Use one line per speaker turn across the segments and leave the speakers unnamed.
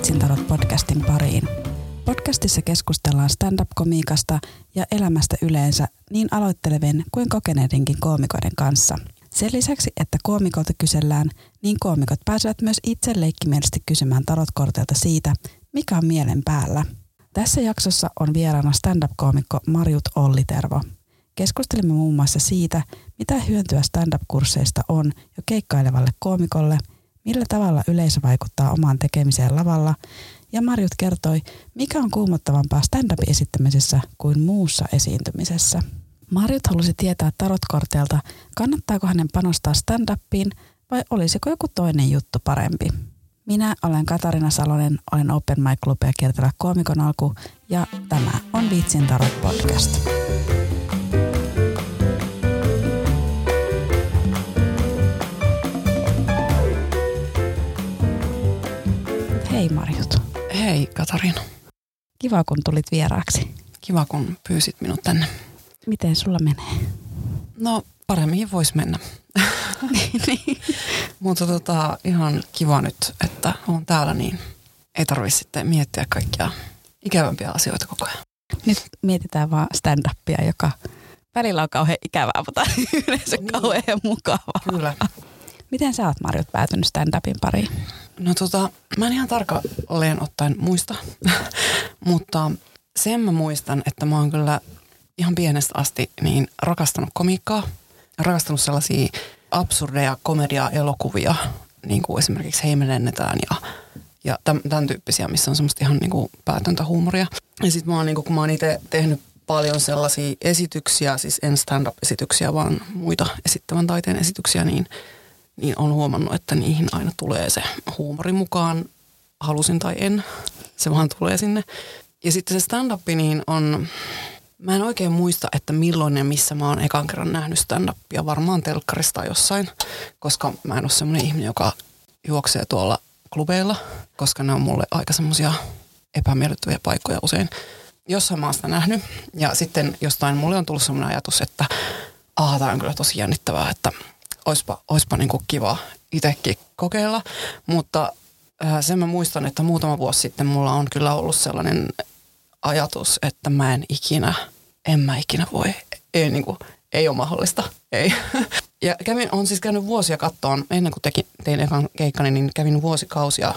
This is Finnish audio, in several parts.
Viitsintarot podcastin pariin. Podcastissa keskustellaan stand-up-komiikasta ja elämästä yleensä niin aloittelevien kuin kokeneidenkin koomikoiden kanssa. Sen lisäksi, että koomikolta kysellään, niin koomikot pääsevät myös itse leikkimielisesti kysymään tarotkorteilta siitä, mikä on mielen päällä. Tässä jaksossa on vieraana stand-up-koomikko Marjut Ollitervo. Keskustelimme muun muassa siitä, mitä hyötyä stand-up-kursseista on jo keikkailevalle koomikolle, millä tavalla yleisö vaikuttaa omaan tekemiseen lavalla, ja Marjut kertoi, mikä on kuumottavampaa stand-up-esittämisessä kuin muussa esiintymisessä. Marjut halusi tietää tarotkorteelta, kannattaako hänen panostaa stand-upiin vai olisiko joku toinen juttu parempi. Minä olen Katarina Salonen, olen Open Mic Clubia kiertävä koomikon alku ja tämä on Viitsin tarot podcast. Hei Marjut.
Hei Katariina.
Kiva kun tulit vieraaksi.
Kiva kun pyysit minut tänne.
Miten sulla menee?
No paremmin voisi mennä.
niin.
Mutta tota, ihan kiva nyt, että on täällä, niin ei tarvitse sitten miettiä kaikkia ikävämpiä asioita koko ajan.
Nyt mietitään vaan stand-upia, joka välillä on kauhean ikävää, mutta yleensä
Niin.
kauhean mukavaa.
Kyllä.
Miten sä oot Marjut päätynyt stand-upin pariin?
No tota, mä en ihan tarkalleen ottaen muista, mutta sen mä muistan, että mä oon kyllä ihan pienestä asti niin rakastanut komiikkaa. Rakastanut sellaisia absurdeja komedia-elokuvia, niin kuin esimerkiksi Hei me lennetään ja, ja tämän, tyyppisiä, missä on semmoista ihan niin kuin päätöntä huumoria. Ja sit mä oon, niin kuin, kun mä oon itse tehnyt paljon sellaisia esityksiä, siis en stand-up-esityksiä, vaan muita esittävän taiteen esityksiä, niin niin on huomannut, että niihin aina tulee se huumori mukaan, halusin tai en. Se vaan tulee sinne. Ja sitten se stand-up, niin on, mä en oikein muista, että milloin ja missä mä oon ekan kerran nähnyt stand-upia, varmaan telkkarista jossain, koska mä en ole semmoinen ihminen, joka juoksee tuolla klubeilla, koska ne on mulle aika semmoisia epämiellyttäviä paikkoja usein. Jossain mä oon sitä nähnyt ja sitten jostain mulle on tullut semmoinen ajatus, että tämä on kyllä tosi jännittävää, että oispa, oispa niin kuin kiva itsekin kokeilla, mutta äh, sen mä muistan, että muutama vuosi sitten mulla on kyllä ollut sellainen ajatus, että mä en ikinä, en mä ikinä voi, ei, niin kuin, ei ole mahdollista, ei. Ja kävin, on siis käynyt vuosia kattoon, ennen kuin tekin, tein ekan keikkani, niin kävin vuosikausia,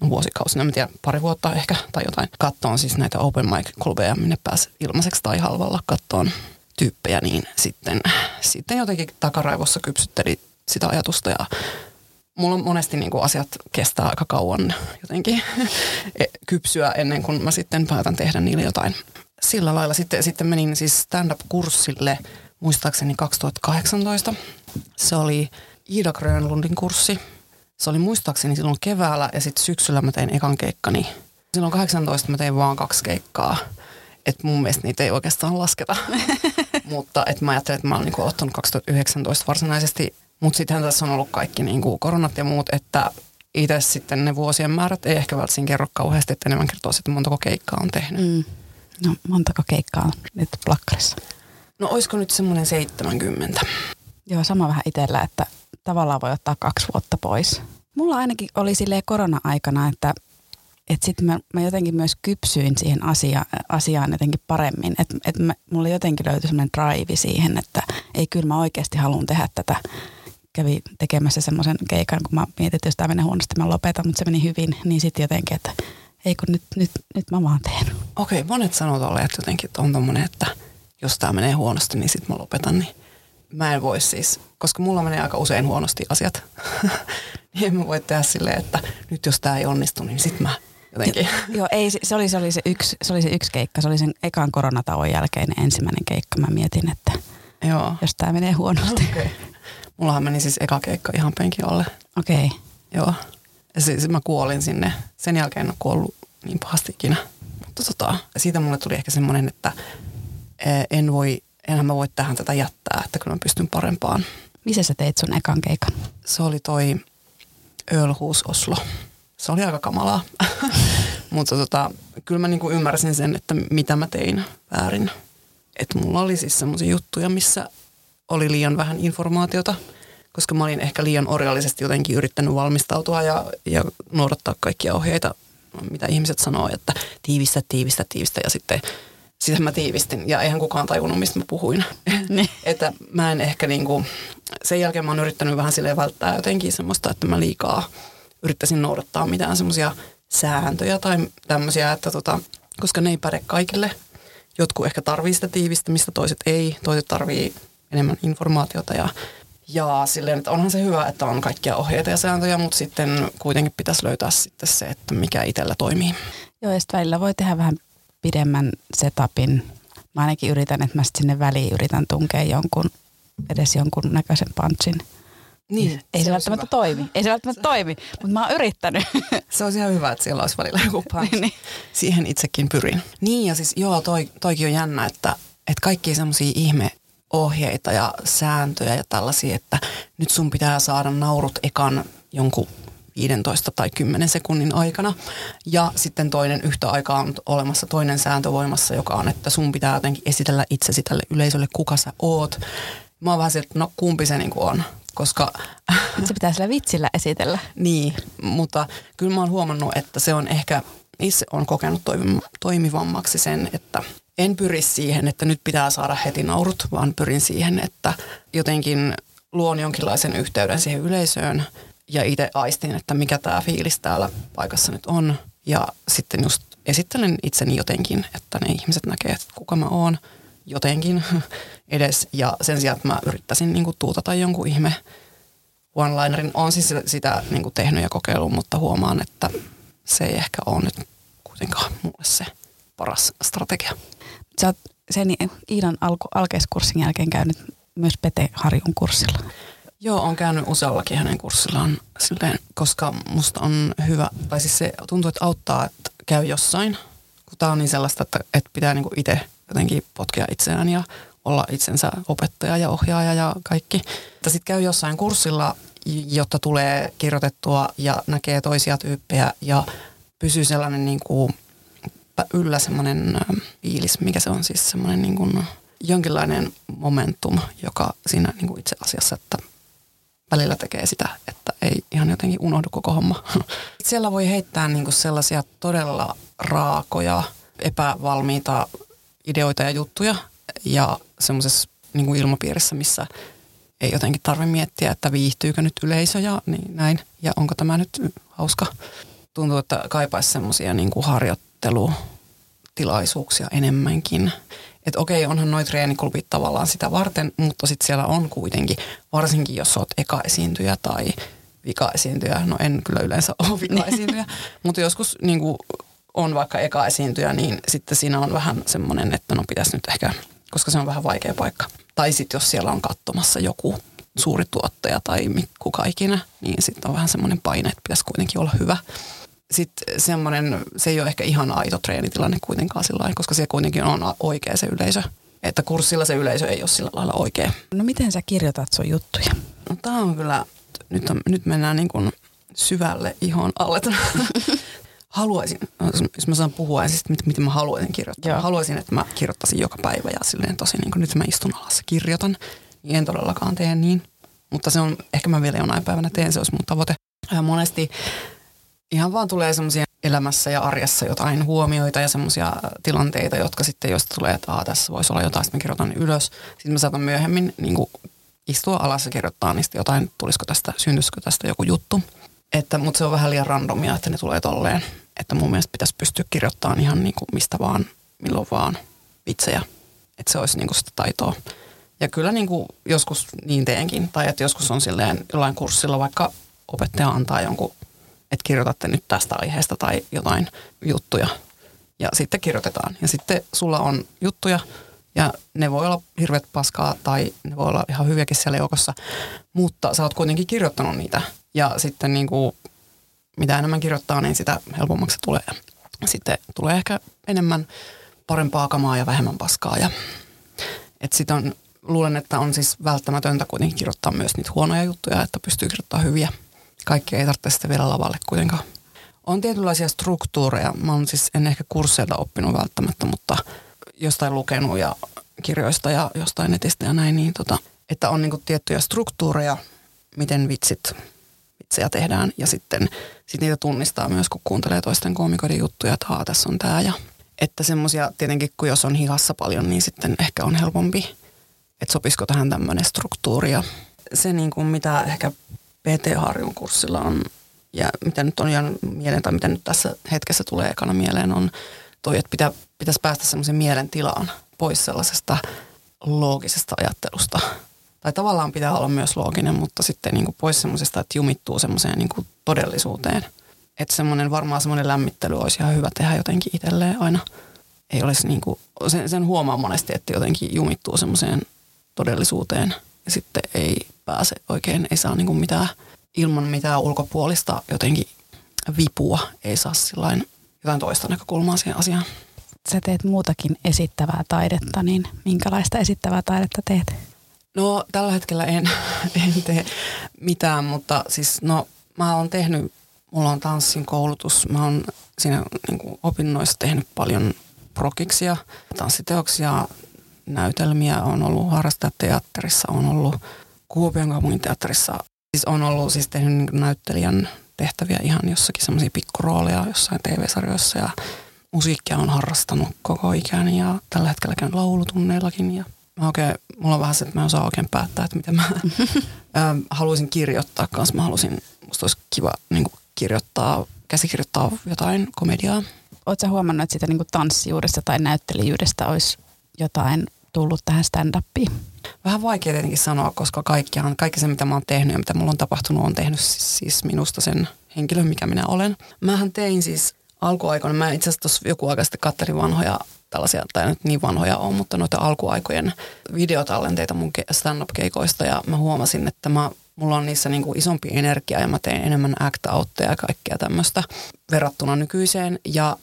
no vuosikausina, en tiedä, pari vuotta ehkä tai jotain, kattoon siis näitä open mic-klubeja, minne pääsi ilmaiseksi tai halvalla kattoon tyyppejä, niin sitten, sitten jotenkin takaraivossa kypsytteli sitä ajatusta ja mulla on monesti niin kuin asiat kestää aika kauan jotenkin kypsyä ennen kuin mä sitten päätän tehdä niille jotain. Sillä lailla sitten, sitten menin siis stand-up-kurssille muistaakseni 2018. Se oli Iida Grönlundin kurssi. Se oli muistaakseni silloin keväällä ja sitten syksyllä mä tein ekan keikkani. Silloin 18 mä tein vaan kaksi keikkaa. Että mun mielestä niitä ei oikeastaan lasketa. Mutta et mä ajattelin, että mä oon niinku ottanut 2019 varsinaisesti. Mutta sittenhän tässä on ollut kaikki niinku koronat ja muut, että itse sitten ne vuosien määrät ei ehkä välttämättä kerro kauheasti, että enemmän kertoo sitten montako keikkaa on tehnyt.
Mm. No montako keikkaa on nyt plakkarissa?
No olisiko nyt semmoinen 70?
Joo, sama vähän itsellä, että tavallaan voi ottaa kaksi vuotta pois. Mulla ainakin oli silleen korona-aikana, että että sitten mä, mä jotenkin myös kypsyin siihen asia, asiaan jotenkin paremmin. Että et mulla jotenkin löytyi semmoinen drive siihen, että ei kyllä mä oikeasti haluan tehdä tätä. Kävin tekemässä semmoisen keikan, kun mä mietin, että jos tämä menee huonosti, mä lopetan, mutta se meni hyvin. Niin sitten jotenkin, että ei kun nyt, nyt, nyt mä vaan teen.
Okei, monet sanoo tolle, että jotenkin että on tommonen, että jos tämä menee huonosti, niin sitten mä lopetan. Niin mä en voi siis, koska mulla menee aika usein huonosti asiat. niin en mä voi tehdä silleen, että nyt jos tämä ei onnistu, niin sitten mä jotenkin.
Joo, ei, se oli, se, oli se, yksi, se oli se yksi keikka. Se oli sen ekan koronatauon jälkeinen ensimmäinen keikka. Mä mietin, että
Joo.
jos tämä menee huonosti.
Okei. Mullahan meni siis eka keikka ihan penkin alle.
Okei. Okay.
Joo. Ja siis mä kuolin sinne. Sen jälkeen en ole kuollut niin pahasti ikinä. Mutta tota, siitä mulle tuli ehkä semmoinen, että eh, en voi, enhän mä voi tähän tätä jättää, että kyllä mä pystyn parempaan.
Missä sä teit sun ekan keikan?
Se oli toi Ölhuus Oslo. Se oli aika kamalaa. Mutta tota, kyllä mä niinku ymmärsin sen, että mitä mä tein väärin. Että mulla oli siis semmoisia juttuja, missä oli liian vähän informaatiota, koska mä olin ehkä liian orjallisesti jotenkin yrittänyt valmistautua ja, ja noudattaa kaikkia ohjeita mitä ihmiset sanoo, että tiivistä, tiivistä, tiivistä ja sitten sitten mä tiivistin ja eihän kukaan tajunnut, mistä mä puhuin. Niin. että mä en ehkä niinku, sen jälkeen mä oon yrittänyt vähän sille välttää jotenkin semmoista, että mä liikaa yrittäisin noudattaa mitään semmoisia sääntöjä tai tämmöisiä, että tota, koska ne ei päde kaikille. Jotkut ehkä tarvii sitä tiivistämistä, toiset ei. Toiset tarvii enemmän informaatiota ja, ja silleen, että onhan se hyvä, että on kaikkia ohjeita ja sääntöjä, mutta sitten kuitenkin pitäisi löytää sitten se, että mikä itsellä toimii.
Joo, ja välillä voi tehdä vähän pidemmän setupin. Mä ainakin yritän, että mä sinne väliin yritän tunkea jonkun, edes jonkun näköisen punchin. Niin, ei se, se välttämättä hyvä. toimi. Ei se välttämättä toimi, mutta mä oon yrittänyt.
Se olisi ihan hyvä, että siellä olisi välillä joku punch. niin. Siihen itsekin pyrin. Niin ja siis joo, toi, toikin on jännä, että, että kaikki semmoisia ihme ohjeita ja sääntöjä ja tällaisia, että nyt sun pitää saada naurut ekan jonkun 15 tai 10 sekunnin aikana. Ja sitten toinen yhtä aikaa on olemassa toinen sääntö voimassa, joka on, että sun pitää jotenkin esitellä itsesi tälle yleisölle, kuka sä oot. Mä oon vähän se, että no kumpi se niin on, koska...
Se pitää sillä vitsillä esitellä.
niin, mutta kyllä mä oon huomannut, että se on ehkä, itse on kokenut toimivammaksi sen, että en pyri siihen, että nyt pitää saada heti naurut, vaan pyrin siihen, että jotenkin luon jonkinlaisen yhteyden siihen yleisöön – ja itse aistin, että mikä tämä fiilis täällä paikassa nyt on. Ja sitten just esittelen itseni jotenkin, että ne ihmiset näkee, että kuka mä oon jotenkin edes. Ja sen sijaan, että mä yrittäisin niin kuin tuutata jonkun ihme one-linerin. on siis sitä niin kuin tehnyt ja kokeillut, mutta huomaan, että se ei ehkä ole nyt kuitenkaan mulle se paras strategia.
Sä oot sen Iidan alku, alkeiskurssin jälkeen käynyt myös Pete Harjun kurssilla.
Joo, on käynyt useallakin hänen kurssillaan silleen, koska musta on hyvä, tai siis se tuntuu, että auttaa, että käy jossain, kun tää on niin sellaista, että, että pitää niinku itse jotenkin potkea itseään ja olla itsensä opettaja ja ohjaaja ja kaikki. Sitten käy jossain kurssilla, jotta tulee kirjoitettua ja näkee toisia tyyppejä ja pysyy sellainen niin kuin yllä semmoinen fiilis, mikä se on siis semmoinen niin kuin jonkinlainen momentum, joka siinä niin kuin itse asiassa, että välillä tekee sitä, että ei ihan jotenkin unohdu koko homma. Siellä voi heittää niinku sellaisia todella raakoja, epävalmiita ideoita ja juttuja ja semmoisessa niinku ilmapiirissä, missä ei jotenkin tarvitse miettiä, että viihtyykö nyt yleisö ja niin näin. Ja onko tämä nyt hauska. Tuntuu, että kaipaisi semmoisia niinku harjoittelutilaisuuksia enemmänkin. Että okei, onhan noin treeniklubit tavallaan sitä varten, mutta sitten siellä on kuitenkin, varsinkin jos oot eka-esiintyjä tai vika-esiintyjä, no en kyllä yleensä ole vika-esiintyjä, mutta joskus niin kuin on vaikka eka-esiintyjä, niin sitten siinä on vähän semmoinen, että no pitäisi nyt ehkä, koska se on vähän vaikea paikka. Tai sitten jos siellä on katsomassa joku suuri tuottaja tai kuka ikinä, niin sitten on vähän semmoinen paine, että pitäisi kuitenkin olla hyvä sitten semmoinen, se ei ole ehkä ihan aito treenitilanne kuitenkaan sillä lailla, koska se kuitenkin on oikea se yleisö. Että kurssilla se yleisö ei ole sillä lailla oikea.
No miten sä kirjoitat sun juttuja?
No tää on kyllä, nyt, on, nyt mennään niin kuin syvälle ihon alle. haluaisin, jos mä saan puhua ensin, miten, miten mä haluaisin kirjoittaa. Joo. Haluaisin, että mä kirjoittaisin joka päivä ja silleen tosi niin kuin nyt mä istun alas ja kirjoitan. Niin en todellakaan tee niin. Mutta se on, ehkä mä vielä jonain päivänä teen, se olisi mun tavoite. Ja monesti ihan vaan tulee semmoisia elämässä ja arjessa jotain huomioita ja semmoisia tilanteita, jotka sitten joista tulee, että Aa, tässä voisi olla jotain, sitten mä kirjoitan ylös. Sitten mä saatan myöhemmin niin kuin istua alas ja kirjoittaa niistä jotain, tulisiko tästä, syntyisikö tästä joku juttu. Että, mutta se on vähän liian randomia, että ne tulee tolleen. Että mun mielestä pitäisi pystyä kirjoittamaan ihan niin kuin mistä vaan, milloin vaan vitsejä. Että se olisi niin kuin sitä taitoa. Ja kyllä niin kuin joskus niin teenkin. Tai että joskus on silleen jollain kurssilla vaikka opettaja antaa jonkun että kirjoitatte nyt tästä aiheesta tai jotain juttuja. Ja sitten kirjoitetaan. Ja sitten sulla on juttuja ja ne voi olla hirveät paskaa tai ne voi olla ihan hyviäkin siellä joukossa. Mutta sä oot kuitenkin kirjoittanut niitä. Ja sitten niin kuin, mitä enemmän kirjoittaa, niin sitä helpommaksi tulee. Sitten tulee ehkä enemmän parempaa kamaa ja vähemmän paskaa. Ja, et sit on, luulen, että on siis välttämätöntä kuitenkin kirjoittaa myös niitä huonoja juttuja, että pystyy kirjoittamaan hyviä – kaikki ei tarvitse sitä vielä lavalle kuitenkaan. On tietynlaisia struktuureja. Mä oon siis en ehkä kursseilta oppinut välttämättä, mutta jostain lukenut ja kirjoista ja jostain netistä ja näin, niin tota, että on niinku tiettyjä struktuureja, miten vitsit ja tehdään. Ja sitten sit niitä tunnistaa myös, kun kuuntelee toisten koomikoiden juttuja, että haa, tässä on tämä. Ja, että semmoisia tietenkin, kun jos on hihassa paljon, niin sitten ehkä on helpompi, että sopisiko tähän tämmöinen struktuuri. Ja se, niin kuin mitä ehkä PT Harjun kurssilla on, ja mitä nyt on jäänyt mieleen, tai mitä nyt tässä hetkessä tulee ekana mieleen, on toi, että pitä, pitäisi päästä semmoisen mielen tilaan pois sellaisesta loogisesta ajattelusta. Tai tavallaan pitää olla myös looginen, mutta sitten niin kuin pois semmoisesta, että jumittuu semmoiseen niin todellisuuteen. Että semmoinen, varmaan semmoinen lämmittely olisi ihan hyvä tehdä jotenkin itselleen aina. Ei olisi niin kuin, sen, sen huomaa monesti, että jotenkin jumittuu semmoiseen todellisuuteen ja sitten ei pääse oikein, ei saa niin kuin mitään ilman mitään ulkopuolista jotenkin vipua, ei saa sillain jotain toista näkökulmaa siihen asiaan.
Sä teet muutakin esittävää taidetta, niin minkälaista esittävää taidetta teet?
No tällä hetkellä en, en tee mitään, mutta siis no mä oon tehnyt, mulla on tanssin koulutus, mä oon siinä niin kuin opinnoissa tehnyt paljon prokiksia, tanssiteoksia, näytelmiä, on ollut harrastajateatterissa, on ollut Kuopion kaupungin teatterissa, siis on ollut siis tehnyt niin näyttelijän tehtäviä ihan jossakin semmoisia pikkurooleja jossain TV-sarjoissa ja musiikkia on harrastanut koko ikäni ja tällä hetkellä käyn laulutunneillakin ja mä oikein, mulla on vähän se, että mä en osaa oikein päättää, että mitä mä haluaisin kirjoittaa kanssa. Mä haluaisin, musta olisi kiva niin kirjoittaa, käsikirjoittaa jotain komediaa.
Oletko huomannut, että sitä niin tanssijuudesta tai näyttelijyydestä olisi jotain tullut tähän stand-upiin?
Vähän vaikea tietenkin sanoa, koska kaikkihan, kaikki se, mitä mä oon tehnyt ja mitä mulla on tapahtunut, on tehnyt siis, siis minusta sen henkilön, mikä minä olen. Mähän tein siis alkuaikoina, mä itse asiassa joku aika sitten kattelin vanhoja tällaisia, tai nyt niin vanhoja on, mutta noita alkuaikojen videotallenteita mun stand-up-keikoista ja mä huomasin, että mä, mulla on niissä niinku isompi energia ja mä teen enemmän act outteja ja kaikkea tämmöistä verrattuna nykyiseen ja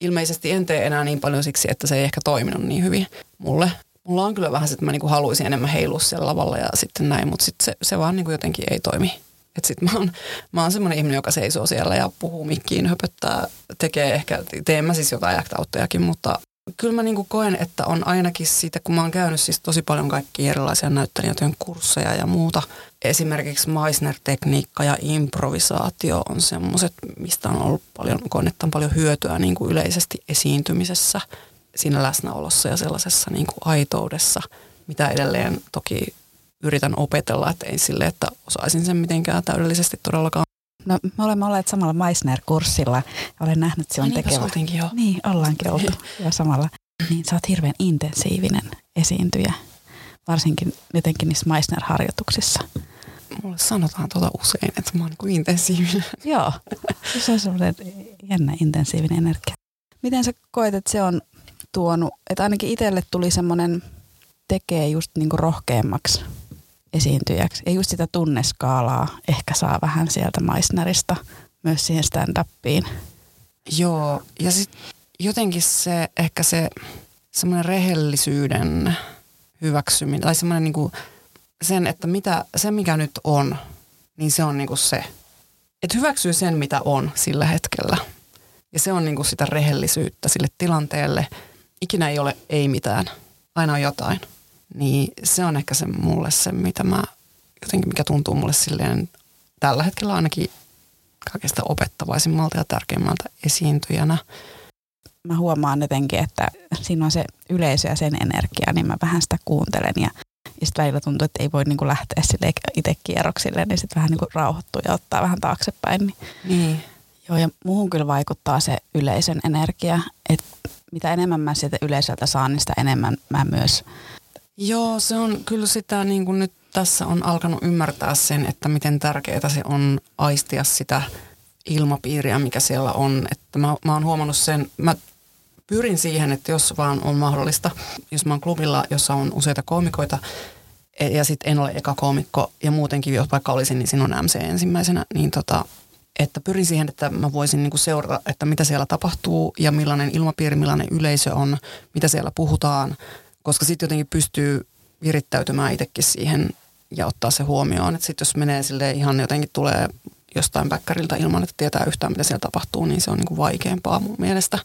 ilmeisesti en tee enää niin paljon siksi, että se ei ehkä toiminut niin hyvin mulle. Mulla on kyllä vähän se, että mä niinku haluaisin enemmän heilua siellä lavalla ja sitten näin, mutta sitten se, se vaan niinku jotenkin ei toimi. Et sit mä oon, mä oon semmoinen ihminen, joka seisoo siellä ja puhuu mikkiin, höpöttää, tekee ehkä, teen mä siis jotain act mutta kyllä mä niinku koen, että on ainakin siitä, kun mä oon käynyt siis tosi paljon kaikkia erilaisia näyttelijätyön kursseja ja muuta. Esimerkiksi Meissner-tekniikka ja improvisaatio on semmoiset, mistä on ollut paljon, koen, että on paljon hyötyä niin kuin yleisesti esiintymisessä, siinä läsnäolossa ja sellaisessa niin kuin aitoudessa, mitä edelleen toki yritän opetella, että ei sille, että osaisin sen mitenkään täydellisesti todellakaan.
No me olemme olleet samalla Meissner-kurssilla olen nähnyt sinun tekevän.
jo.
Niin, ollaankin oltu jo samalla. Niin sä oot hirveän intensiivinen esiintyjä, varsinkin jotenkin niissä Meissner-harjoituksissa.
Mulle sanotaan tuota usein, että mä oon niin intensiivinen.
Joo, se on semmoinen jännä intensiivinen energia. Miten sä koet, että se on tuonut, että ainakin itselle tuli semmoinen tekee just niinku rohkeammaksi esiintyjäksi. Ja just sitä tunneskaalaa ehkä saa vähän sieltä Meissnerista myös siihen stand-upiin.
Joo, ja sitten jotenkin se, ehkä se semmoinen rehellisyyden hyväksyminen, tai semmoinen niinku sen, että mitä, se mikä nyt on, niin se on niinku se. Että hyväksyy sen, mitä on sillä hetkellä. Ja se on niinku sitä rehellisyyttä sille tilanteelle. Ikinä ei ole ei mitään, aina on jotain. Niin se on ehkä se mulle se, mitä mä jotenkin, mikä tuntuu mulle silleen tällä hetkellä ainakin kaikista opettavaisimmalta ja tärkeimmältä esiintyjänä.
Mä huomaan jotenkin, että siinä on se yleisö ja sen energia, niin mä vähän sitä kuuntelen ja, ja sitten välillä tuntuu, että ei voi niinku lähteä sille itse kierroksille, niin sitten vähän niinku rauhoittuu ja ottaa vähän taaksepäin. Niin.
niin.
Joo, ja muuhun kyllä vaikuttaa se yleisön energia, että mitä enemmän mä sieltä yleisöltä saan, niin sitä enemmän mä myös
Joo, se on kyllä sitä niin kuin nyt tässä on alkanut ymmärtää sen, että miten tärkeää se on aistia sitä ilmapiiriä, mikä siellä on. Että mä, mä oon huomannut sen, mä pyrin siihen, että jos vaan on mahdollista, jos mä oon klubilla, jossa on useita koomikoita, e, ja sitten en ole eka koomikko, ja muutenkin, jos vaikka olisin, niin siinä on MC ensimmäisenä, niin tota, että pyrin siihen, että mä voisin niinku seurata, että mitä siellä tapahtuu ja millainen ilmapiiri, millainen yleisö on, mitä siellä puhutaan, koska sitten jotenkin pystyy virittäytymään itsekin siihen ja ottaa se huomioon. Että sitten jos menee sille ihan jotenkin tulee jostain päkkäriltä ilman, että tietää yhtään mitä siellä tapahtuu, niin se on niin kuin vaikeampaa mun mielestä.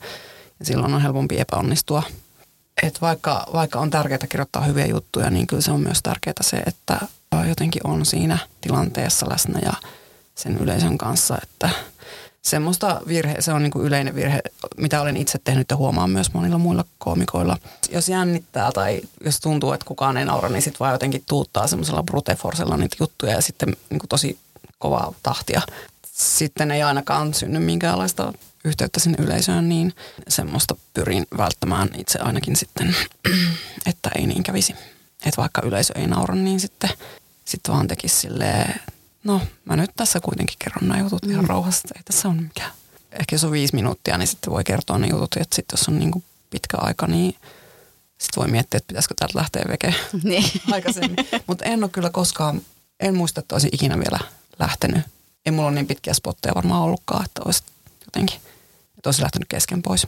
Ja silloin on helpompi epäonnistua. Et vaikka, vaikka on tärkeää kirjoittaa hyviä juttuja, niin kyllä se on myös tärkeää se, että jotenkin on siinä tilanteessa läsnä ja sen yleisön kanssa, että semmoista virhe, se on niin kuin yleinen virhe, mitä olen itse tehnyt ja huomaan myös monilla muilla koomikoilla. Jos jännittää tai jos tuntuu, että kukaan ei naura, niin sitten vaan jotenkin tuuttaa semmoisella bruteforsella niitä juttuja ja sitten niin kuin tosi kovaa tahtia. Sitten ei ainakaan synny minkäänlaista yhteyttä sinne yleisöön, niin semmoista pyrin välttämään itse ainakin sitten, että ei niin kävisi. Että vaikka yleisö ei naura, niin sitten, sitten vaan tekisi silleen, no mä nyt tässä kuitenkin kerron nämä jutut mm. ihan rauhassa, ei tässä on mikään. Ehkä jos on viisi minuuttia, niin sitten voi kertoa ne jutut, että sitten jos on niin kuin pitkä aika, niin sitten voi miettiä, että pitäisikö täältä lähteä veke niin. aikaisemmin. Mutta en ole kyllä koskaan, en muista, että olisin ikinä vielä lähtenyt. Ei mulla ole niin pitkiä spotteja varmaan ollutkaan, että olisi jotenkin, että olisi lähtenyt kesken pois.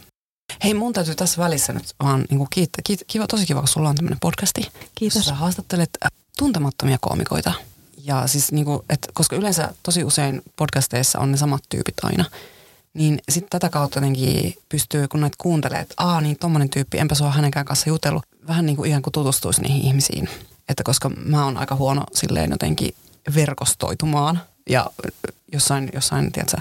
Hei, mun täytyy tässä välissä nyt vaan niin kiittää. Kiit, kiva, tosi kiva, kun sulla on tämmöinen podcasti.
Kiitos.
Sä haastattelet äh, tuntemattomia koomikoita. Ja siis niin kuin, että koska yleensä tosi usein podcasteissa on ne samat tyypit aina, niin sitten tätä kautta jotenkin pystyy, kun näitä kuuntelee, että aa niin tommonen tyyppi, enpä ole hänenkään kanssa jutellut, vähän niin kuin ihan kuin tutustuisi niihin ihmisiin. Että koska mä oon aika huono silleen jotenkin verkostoitumaan ja jossain, jossain tiedätkö,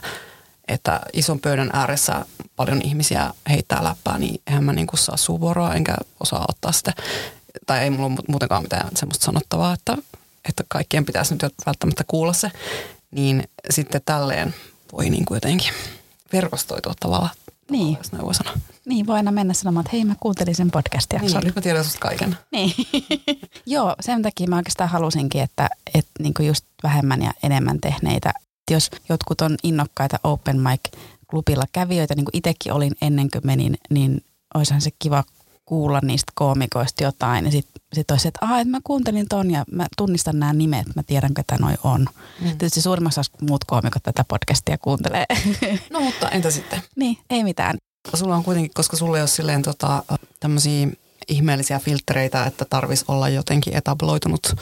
että ison pöydän ääressä paljon ihmisiä heittää läppää, niin eihän mä niin kuin saa suuvuoroa enkä osaa ottaa sitä. Tai ei mulla muutenkaan mitään semmoista sanottavaa, että, että kaikkien pitäisi nyt välttämättä kuulla se. Niin sitten tälleen voi niin kuin jotenkin verkostoitua tavallaan.
Niin.
Jos näin voi sanoa.
Niin, voi aina mennä sanomaan, että hei mä kuuntelin sen podcast
Niin, nyt mä tiedän susta kaiken.
Niin. Joo, sen takia mä oikeastaan halusinkin, että, että niin just vähemmän ja enemmän tehneitä jos jotkut on innokkaita open mic klubilla kävijöitä, niin kuin itsekin olin ennen kuin menin, niin olisihan se kiva kuulla niistä koomikoista jotain. Ja sitten sit olisi, että, että mä kuuntelin ton ja mä tunnistan nämä nimet, mä tiedän ketä noi on. Mm. Tietysti suurimmassa osassa muut koomikot tätä podcastia kuuntelee.
No mutta entä sitten?
niin, ei mitään.
Sulla on kuitenkin, koska sulla ei ole silleen tota, tämmöisiä ihmeellisiä filtreitä, että tarvis olla jotenkin etabloitunut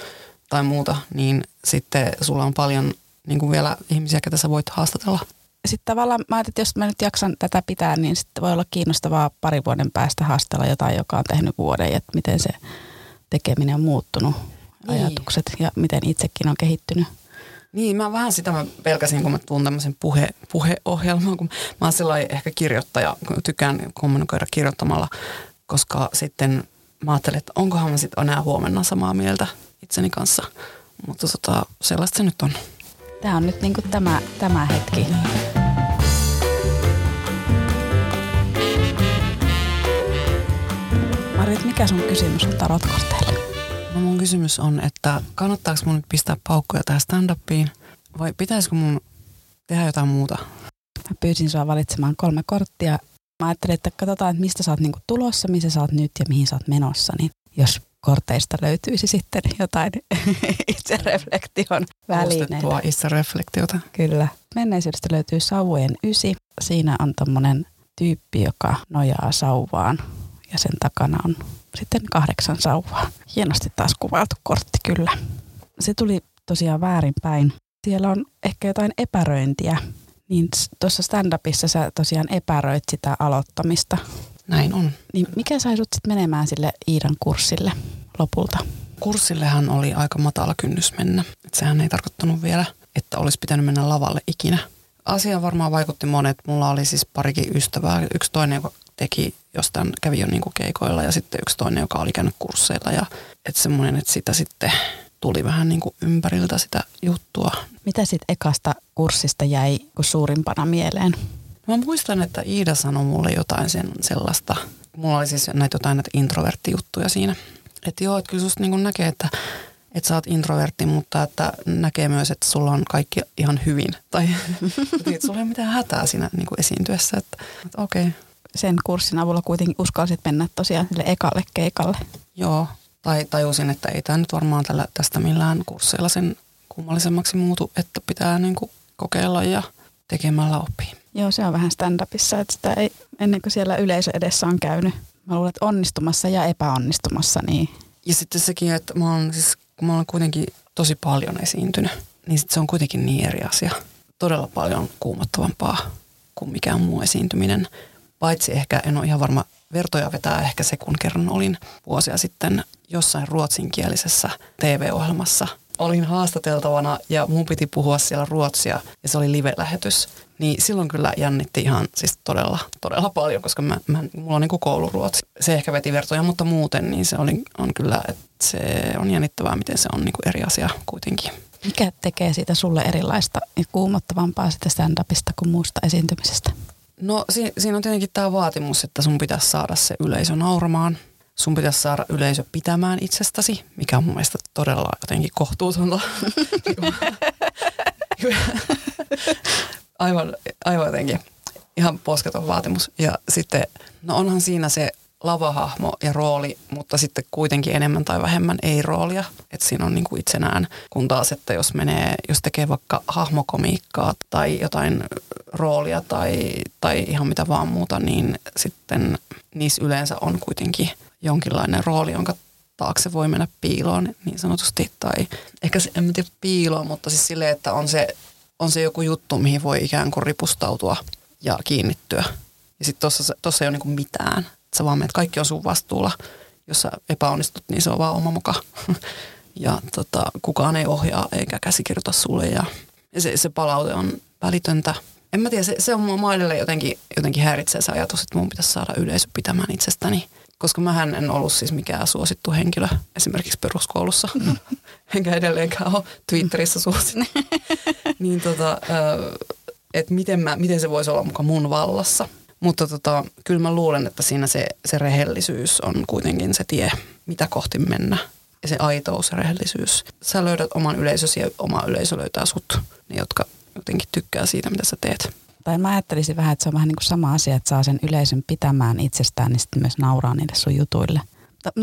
tai muuta, niin sitten sulla on paljon niin kuin vielä ihmisiä, ketä sä voit haastatella.
Sitten tavallaan mä ajattelin, että jos mä nyt jaksan tätä pitää, niin sitten voi olla kiinnostavaa pari vuoden päästä haastella jotain, joka on tehnyt vuoden, että miten se tekeminen on muuttunut, niin. ajatukset ja miten itsekin on kehittynyt.
Niin, mä vähän sitä mä pelkäsin, kun mä tuun tämmöisen puhe, puheohjelman, kun mä oon sellainen ehkä kirjoittaja, kun tykkään kommunikoida kirjoittamalla, koska sitten mä ajattelin, että onkohan mä sitten enää huomenna samaa mieltä itseni kanssa. Mutta tota, sellaista se nyt on.
Tämä on nyt niinku tämä, tämä hetki. Marit, mikä sun kysymys on tarotkorteille?
No mun kysymys on, että kannattaako mun nyt pistää paukkuja tähän stand-upiin vai pitäisikö mun tehdä jotain muuta?
Mä pyysin sua valitsemaan kolme korttia. Mä ajattelin, että katsotaan, että mistä sä oot niinku tulossa, missä sä oot nyt ja mihin sä oot menossa. Niin jos korteista löytyisi sitten jotain itsereflektion välineitä.
itsereflektiota.
Kyllä. Menneisyydestä löytyy sauvojen ysi. Siinä on tämmöinen tyyppi, joka nojaa sauvaan ja sen takana on sitten kahdeksan sauvaa. Hienosti taas kuvailtu kortti kyllä. Se tuli tosiaan väärinpäin. Siellä on ehkä jotain epäröintiä. Niin tuossa stand-upissa sä tosiaan epäröit sitä aloittamista.
Näin on.
Niin mikä sai sut sitten menemään sille Iidan kurssille lopulta?
Kurssillehan oli aika matala kynnys mennä. Et sehän ei tarkoittanut vielä, että olisi pitänyt mennä lavalle ikinä. Asia varmaan vaikutti monet. Mulla oli siis parikin ystävää. Yksi toinen, joka teki jostain, kävi jo niinku keikoilla ja sitten yksi toinen, joka oli käynyt kursseilla. Ja että semmoinen, että sitä sitten tuli vähän niin kuin ympäriltä sitä juttua.
Mitä sitten ekasta kurssista jäi suurimpana mieleen?
Mä muistan, että Iida sanoi mulle jotain sen, sellaista. Mulla oli siis näitä jotain näitä introverttijuttuja siinä. Että joo, että kyllä susta niin näkee, että, että sä oot introvertti, mutta että näkee myös, että sulla on kaikki ihan hyvin. Tai että sulla ei ole mitään hätää siinä niin kuin esiintyessä, että, että okei. Okay.
Sen kurssin avulla kuitenkin uskalsit mennä tosiaan sille ekalle keikalle.
Joo, tai tajusin, että ei tämä nyt varmaan tällä, tästä millään kursseilla sen kummallisemmaksi muutu, että pitää niin kuin kokeilla ja tekemällä oppii.
Joo, se on vähän stand-upissa, että sitä ei, ennen kuin siellä yleisö edessä on käynyt, mä luulen, että onnistumassa ja epäonnistumassa. Niin.
Ja sitten sekin, että mä oon, siis, kun mä oon kuitenkin tosi paljon esiintynyt, niin sit se on kuitenkin niin eri asia. Todella paljon kuumottavampaa kuin mikään muu esiintyminen. Paitsi ehkä, en ole ihan varma, vertoja vetää ehkä se, kun kerran olin vuosia sitten jossain ruotsinkielisessä TV-ohjelmassa. olin haastateltavana ja mun piti puhua siellä ruotsia ja se oli live-lähetys. Niin silloin kyllä jännitti ihan siis todella, todella paljon, koska mä, mä, mulla on niin kouluruotsi. Se ehkä veti vertoja, mutta muuten niin se oli, on kyllä, että se on jännittävää, miten se on niin eri asia kuitenkin.
Mikä tekee siitä sulle erilaista ja kuumottavampaa sitä stand-upista kuin muusta esiintymisestä?
No si- siinä on tietenkin tämä vaatimus, että sun pitäisi saada se yleisö nauramaan. Sun pitäisi saada yleisö pitämään itsestäsi, mikä on mun mielestä todella jotenkin kohtuutonta. aivan, aivan jotenkin ihan posketon vaatimus. Ja sitten, no onhan siinä se lavahahmo ja rooli, mutta sitten kuitenkin enemmän tai vähemmän ei-roolia. Että siinä on niin kuin itsenään, kun taas, että jos menee, jos tekee vaikka hahmokomiikkaa tai jotain roolia tai, tai ihan mitä vaan muuta, niin sitten niissä yleensä on kuitenkin jonkinlainen rooli, jonka taakse voi mennä piiloon niin sanotusti. Tai ehkä se, en tiedä piiloon, mutta siis silleen, että on se, on se joku juttu, mihin voi ikään kuin ripustautua ja kiinnittyä. Ja sitten tuossa ei ole niinku mitään sä vaan menet, kaikki on sun vastuulla. Jos sä epäonnistut, niin se on vaan oma muka. ja tota, kukaan ei ohjaa eikä käsikirjoita sulle ja, ja se, se palaute on välitöntä. En mä tiedä, se, se on mua edelleen jotenkin, jotenkin häiritsee se ajatus, että mun pitäisi saada yleisö pitämään itsestäni. Koska mähän en ollut siis mikään suosittu henkilö esimerkiksi peruskoulussa. Enkä edelleenkään ole Twitterissä suosittu. niin tota, että miten, mä, miten se voisi olla muka mun vallassa. Mutta tota, kyllä mä luulen, että siinä se, se rehellisyys on kuitenkin se tie, mitä kohti mennä. Ja se aitous rehellisyys. Sä löydät oman yleisösi ja oma yleisö löytää sut, ne jotka jotenkin tykkää siitä, mitä sä teet.
Tai mä ajattelisin vähän, että se on vähän niin kuin sama asia, että saa sen yleisön pitämään itsestään, niin sitten myös nauraa niille sun jutuille.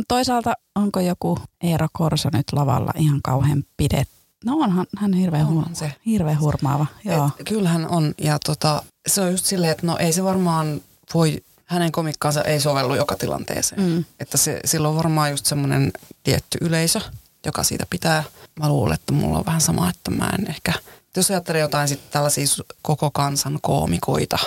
Toisaalta onko joku Eero Korso nyt lavalla ihan kauhean pidetty? No onhan hän hirveän, on hu- se. hirveän hurmaava. Joo.
Et, kyllähän on ja tota, se on just silleen, että no ei se varmaan voi, hänen komikkaansa ei sovellu joka tilanteeseen. Mm. Että se, sillä on varmaan just semmoinen tietty yleisö, joka siitä pitää. Mä luulen, että mulla on vähän sama, että mä en ehkä, jos ajattelee jotain sitten tällaisia koko kansan koomikoita,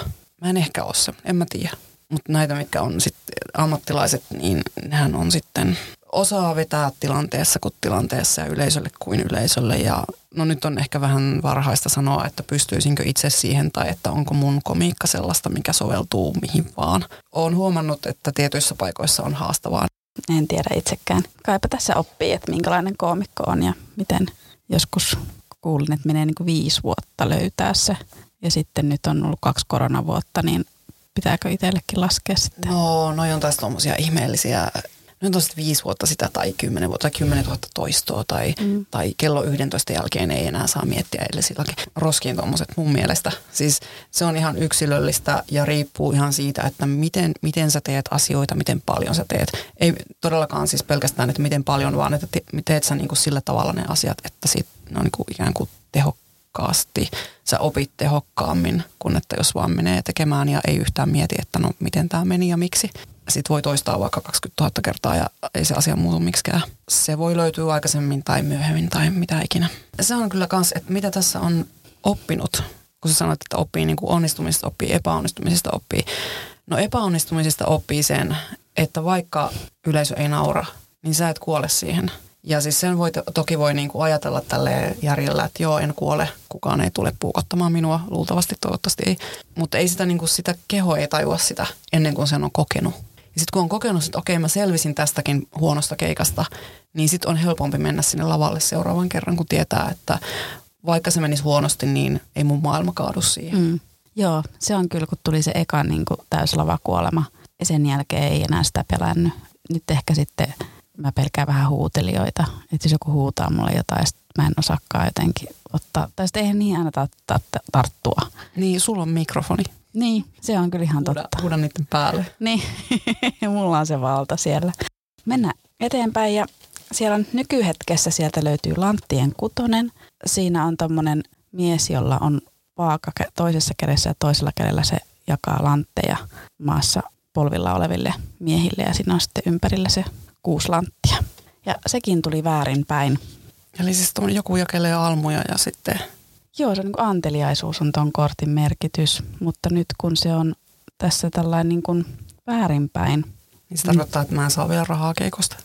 mä en ehkä ole se, en mä tiedä. Mutta näitä, mitkä on sitten ammattilaiset, niin nehän on sitten osaa vetää tilanteessa kuin tilanteessa ja yleisölle kuin yleisölle. Ja no nyt on ehkä vähän varhaista sanoa, että pystyisinkö itse siihen tai että onko mun komiikka sellaista, mikä soveltuu mihin vaan. Olen huomannut, että tietyissä paikoissa on haastavaa.
En tiedä itsekään. Kaipa tässä oppii, että minkälainen koomikko on ja miten joskus kuulin, että menee niin kuin viisi vuotta löytää se. Ja sitten nyt on ollut kaksi koronavuotta, niin pitääkö itsellekin laskea sitten?
No, no on taas tuommoisia ihmeellisiä nyt on sitten viisi vuotta sitä tai kymmenen vuotta tai kymmenen tuhatta toistoa tai, mm. tai kello 11 jälkeen ei enää saa miettiä edellisilläkin. Roskiin tuommoiset mun mielestä. Siis se on ihan yksilöllistä ja riippuu ihan siitä, että miten, miten sä teet asioita, miten paljon sä teet. Ei todellakaan siis pelkästään, että miten paljon, vaan että te, teet sä niin kuin sillä tavalla ne asiat, että sit ne on niin kuin ikään kuin tehokkaasti. Sä opit tehokkaammin kuin että jos vaan menee tekemään ja ei yhtään mieti, että no miten tämä meni ja miksi sit voi toistaa vaikka 20 000 kertaa ja ei se asia muutu miksikään. Se voi löytyä aikaisemmin tai myöhemmin tai mitä ikinä. Se on kyllä kans, että mitä tässä on oppinut, kun sä sanoit, että oppii niin kuin onnistumisesta, oppii epäonnistumisesta, oppii. No epäonnistumisesta oppii sen, että vaikka yleisö ei naura, niin sä et kuole siihen. Ja siis sen voi, toki voi niin kuin ajatella tälle järjellä, että joo, en kuole, kukaan ei tule puukottamaan minua, luultavasti, toivottavasti ei. Mutta ei sitä, niin kuin, sitä keho ei tajua sitä ennen kuin sen on kokenut. Ja sitten kun on kokenut, että okei mä selvisin tästäkin huonosta keikasta, niin sitten on helpompi mennä sinne lavalle seuraavan kerran, kun tietää, että vaikka se menisi huonosti, niin ei mun maailma kaadu siihen. Mm.
Joo, se on kyllä, kun tuli se eka niin täyslavakuolema ja sen jälkeen ei enää sitä pelännyt. Nyt ehkä sitten mä pelkään vähän huutelijoita, että jos joku huutaa mulle jotain, sit mä en osaakaan jotenkin ottaa, tai sitten eihän niin aina tarttua.
Niin, sulla on mikrofoni.
Niin, se on kyllä ihan
huuda,
totta.
Huuda niiden päälle.
Niin, mulla on se valta siellä. Mennään eteenpäin ja siellä on nykyhetkessä sieltä löytyy Lanttien kutonen. Siinä on tommonen mies, jolla on vaaka toisessa kädessä ja toisella kädellä se jakaa lantteja maassa polvilla oleville miehille ja siinä on sitten ympärillä se kuusi lanttia. Ja sekin tuli väärin päin.
Eli siis joku jakelee almuja ja sitten
Joo, se on niin anteliaisuus on tuon kortin merkitys, mutta nyt kun se on tässä tällainen niin kuin väärinpäin.
Niin se tarkoittaa, että mä en saa vielä rahaa keikosta.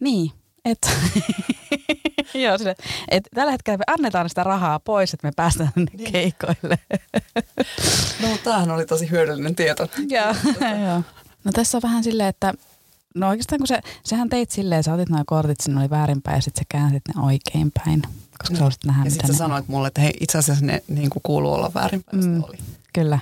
Niin, Et, joo, sille, et tällä hetkellä me annetaan sitä rahaa pois, että me päästään niin. keikoille.
no, tämähän oli tosi hyödyllinen tieto.
joo, joo. No tässä on vähän silleen, että no oikeastaan kun se, sehän teit silleen, sä otit noin kortit, sinne oli väärinpäin ja sitten sä käänsit ne oikeinpäin. Koska sä nähdä,
ja sitten sä sanoit mulle, että hei, itse asiassa ne niin kuin kuuluu olla väärinpäin. Mm, oli.
Kyllä.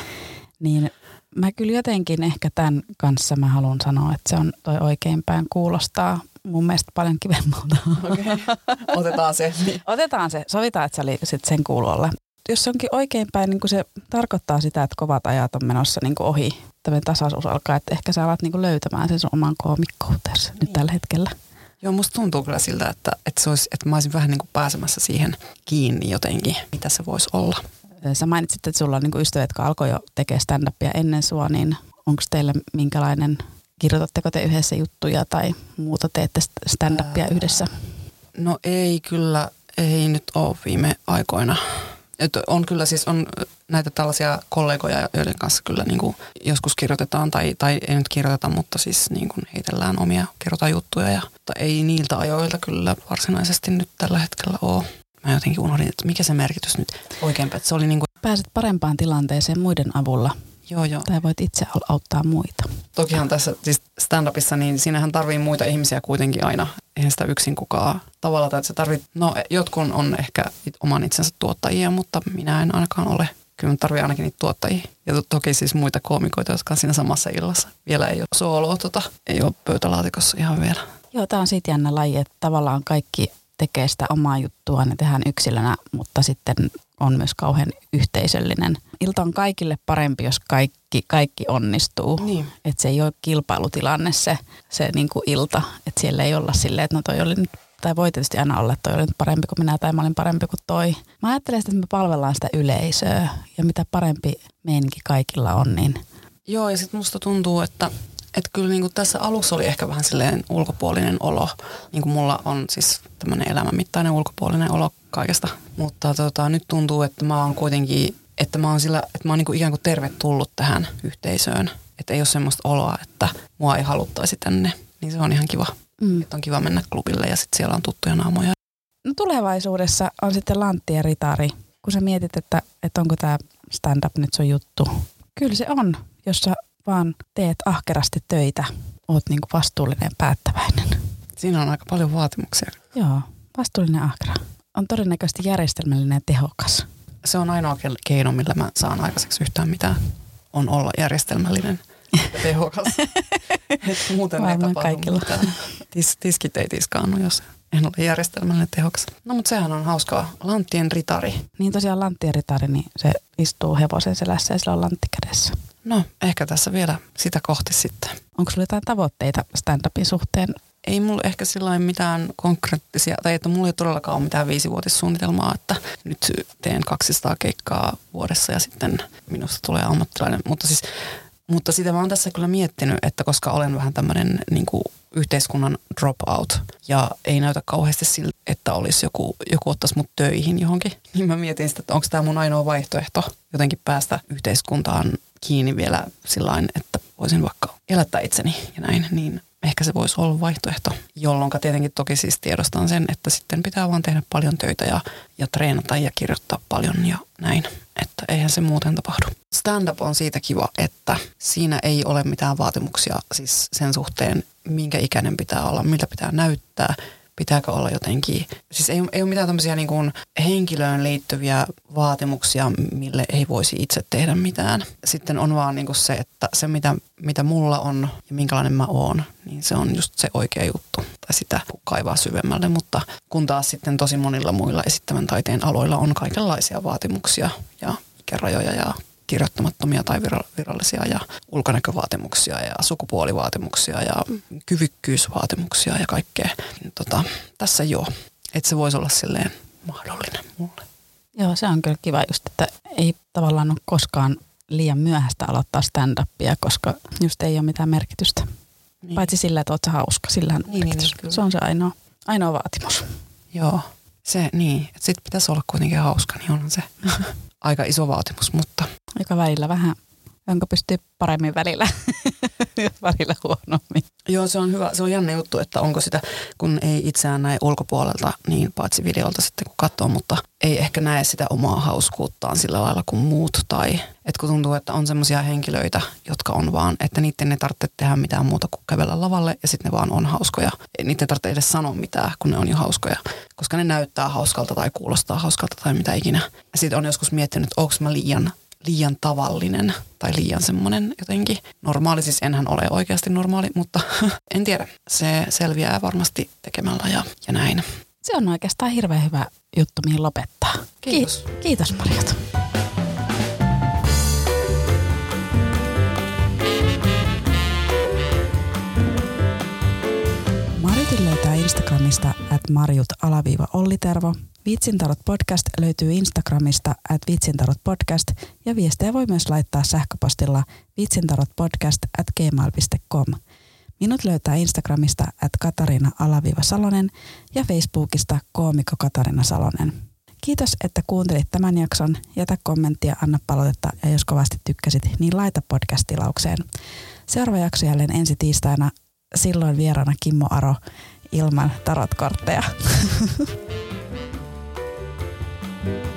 niin mä kyllä jotenkin ehkä tämän kanssa mä haluan sanoa, että se on toi oikeinpäin kuulostaa mun mielestä paljon kivemmalta.
Okay. Otetaan se. Niin.
Otetaan se. Sovitaan, että sä sit sen kuuluu olla. Jos se onkin oikeinpäin, niin se tarkoittaa sitä, että kovat ajat on menossa niin ohi. Tämmöinen tasaisuus alkaa, että ehkä sä alat niin löytämään sen sun oman koomikkoutesi niin. nyt tällä hetkellä.
Joo, musta tuntuu kyllä siltä, että, että, se olisi, että mä olisin vähän niin kuin pääsemässä siihen kiinni jotenkin, mitä se voisi olla.
Sä mainitsit, että sulla on niin ystävät, jotka alkoi jo tekemään stand-upia ennen sua, niin onko teillä minkälainen, kirjoitatteko te yhdessä juttuja tai muuta teette stand-upia yhdessä?
No ei kyllä, ei nyt ole viime aikoina. Et on kyllä siis on näitä tällaisia kollegoja, joiden kanssa kyllä niin kuin joskus kirjoitetaan tai, tai ei nyt kirjoiteta, mutta siis niin kuin heitellään omia juttuja. Ja, mutta ei niiltä ajoilta kyllä varsinaisesti nyt tällä hetkellä ole. Mä jotenkin unohdin, että mikä se merkitys nyt. Että se oli niin kuin...
Pääset parempaan tilanteeseen muiden avulla.
Joo, joo.
Tai voit itse auttaa muita.
Tokihan tässä siis stand-upissa, niin siinähän tarvii muita ihmisiä kuitenkin aina. Eihän sitä yksin kukaan tavalla, että se tarvii, no jotkun on ehkä oman itsensä tuottajia, mutta minä en ainakaan ole. Kyllä tarvii ainakin niitä tuottajia. Ja to- toki siis muita koomikoita, jotka on siinä samassa illassa. Vielä ei ole sooloa, tota, ei ole pöytälaatikossa ihan vielä.
Joo, tämä on siitä jännä laji, että tavallaan kaikki tekee sitä omaa juttua, ne tehdään yksilönä, mutta sitten on myös kauhean yhteisöllinen. Ilta on kaikille parempi, jos kaikki, kaikki onnistuu.
Niin.
Että se ei ole kilpailutilanne se, se niin kuin ilta. Että siellä ei olla silleen, että no toi oli nyt tai voi tietysti aina olla, että toi oli nyt parempi kuin minä tai mä olin parempi kuin toi. Mä ajattelen että me palvellaan sitä yleisöä ja mitä parempi meininki kaikilla on, niin...
Joo, ja sitten musta tuntuu, että että kyllä niin kuin tässä alussa oli ehkä vähän silleen ulkopuolinen olo. Niin kuin mulla on siis tämmöinen elämänmittainen ulkopuolinen olo kaikesta. Mutta tota, nyt tuntuu, että mä oon kuitenkin, että mä oon, sillä, että mä oon niin kuin ikään kuin tervetullut tähän yhteisöön. Että ei ole semmoista oloa, että mua ei haluttaisi tänne. Niin se on ihan kiva. Mm. Että on kiva mennä klubille ja sitten siellä on tuttuja naamoja.
No tulevaisuudessa on sitten Lantti ja Ritari. Kun sä mietit, että, että onko tämä stand-up nyt sun juttu. Kyllä se on, jos sä vaan teet ahkerasti töitä, oot niinku vastuullinen ja päättäväinen.
Siinä on aika paljon vaatimuksia.
Joo, vastuullinen ahkera. On todennäköisesti järjestelmällinen ja tehokas.
Se on ainoa keino, millä mä saan aikaiseksi yhtään mitään. On olla järjestelmällinen ja tehokas. Et muuten Varmaan ei kaikilla. mitään. Tis, tiskit ei tiskaannu, jos en ole järjestelmällinen tehokas. No mutta sehän on hauskaa. Lanttien ritari.
Niin tosiaan lanttien ritari, niin se istuu hevosen selässä ja sillä on lantti kädessä.
No, ehkä tässä vielä sitä kohti sitten.
Onko sulla jotain tavoitteita stand-upin suhteen?
Ei mulla ehkä sillä mitään konkreettisia, tai että mulla ei todellakaan ole mitään viisivuotissuunnitelmaa, että nyt teen 200 keikkaa vuodessa ja sitten minusta tulee ammattilainen. Mutta siis mutta sitä mä oon tässä kyllä miettinyt, että koska olen vähän tämmöinen niin yhteiskunnan dropout ja ei näytä kauheasti siltä, että olisi joku, joku ottaisi mut töihin johonkin, niin mä mietin sitä, että onko tämä mun ainoa vaihtoehto jotenkin päästä yhteiskuntaan kiinni vielä sillä että voisin vaikka elättää itseni ja näin, niin ehkä se voisi olla vaihtoehto, jolloin tietenkin toki siis tiedostan sen, että sitten pitää vaan tehdä paljon töitä ja, ja treenata ja kirjoittaa paljon ja näin, että eihän se muuten tapahdu. Stand-up on siitä kiva, että siinä ei ole mitään vaatimuksia siis sen suhteen, minkä ikäinen pitää olla, miltä pitää näyttää, pitääkö olla jotenkin, siis ei, ei ole mitään tämmöisiä niin kuin henkilöön liittyviä vaatimuksia, mille ei voisi itse tehdä mitään. Sitten on vaan niin kuin se, että se mitä, mitä mulla on ja minkälainen mä oon, niin se on just se oikea juttu. Tai sitä kaivaa syvemmälle, mutta kun taas sitten tosi monilla muilla esittävän taiteen aloilla on kaikenlaisia vaatimuksia ja ikärajoja ja kirjoittamattomia tai virallisia ja ulkonäkövaatimuksia ja sukupuolivaatimuksia ja kyvykkyysvaatimuksia ja kaikkea. Tota, tässä joo, että se voisi olla silleen mahdollinen mulle.
Joo, se on kyllä kiva just, että ei tavallaan ole koskaan liian myöhäistä aloittaa stand-upia, koska just ei ole mitään merkitystä. Niin. Paitsi sillä, että oot hauska, sillä on niin, niin merkitys. Niin, se on se ainoa, ainoa vaatimus.
Joo, se niin. Että sit pitäisi olla kuitenkin hauska, niin onhan se aika iso vaatimus, mutta...
Aika välillä vähän jonka pystyy paremmin välillä, välillä huonommin.
Joo, se on hyvä. Se on jännä juttu, että onko sitä, kun ei itseään näe ulkopuolelta, niin paitsi videolta sitten kun katsoo, mutta ei ehkä näe sitä omaa hauskuuttaan sillä lailla kuin muut. Tai että kun tuntuu, että on semmoisia henkilöitä, jotka on vaan, että niiden ei tarvitse tehdä mitään muuta kuin kävellä lavalle ja sitten ne vaan on hauskoja. Niiden ei tarvitse edes sanoa mitään, kun ne on jo hauskoja, koska ne näyttää hauskalta tai kuulostaa hauskalta tai mitä ikinä. Sitten on joskus miettinyt, että onko mä liian liian tavallinen tai liian semmoinen jotenkin normaali. Siis enhän ole oikeasti normaali, mutta en tiedä. Se selviää varmasti tekemällä ja, ja näin.
Se on oikeastaan hirveän hyvä juttu, mihin lopettaa.
Kiitos.
Ki- kiitos Marjot. Marjutin löytää Instagramista at marjut alaviiva ollitervo. Vitsintarot podcast löytyy Instagramista at vitsintarot podcast ja viestejä voi myös laittaa sähköpostilla vitsintarotpodcast at gmail.com. Minut löytää Instagramista at Katariina alaviiva Salonen ja Facebookista koomikko Katarina Salonen. Kiitos, että kuuntelit tämän jakson. Jätä kommenttia, anna palautetta ja jos kovasti tykkäsit, niin laita podcast-tilaukseen. Seuraava jakso jälleen ensi tiistaina. Silloin vieraana Kimmo Aro ilman tarotkortteja. Thank you.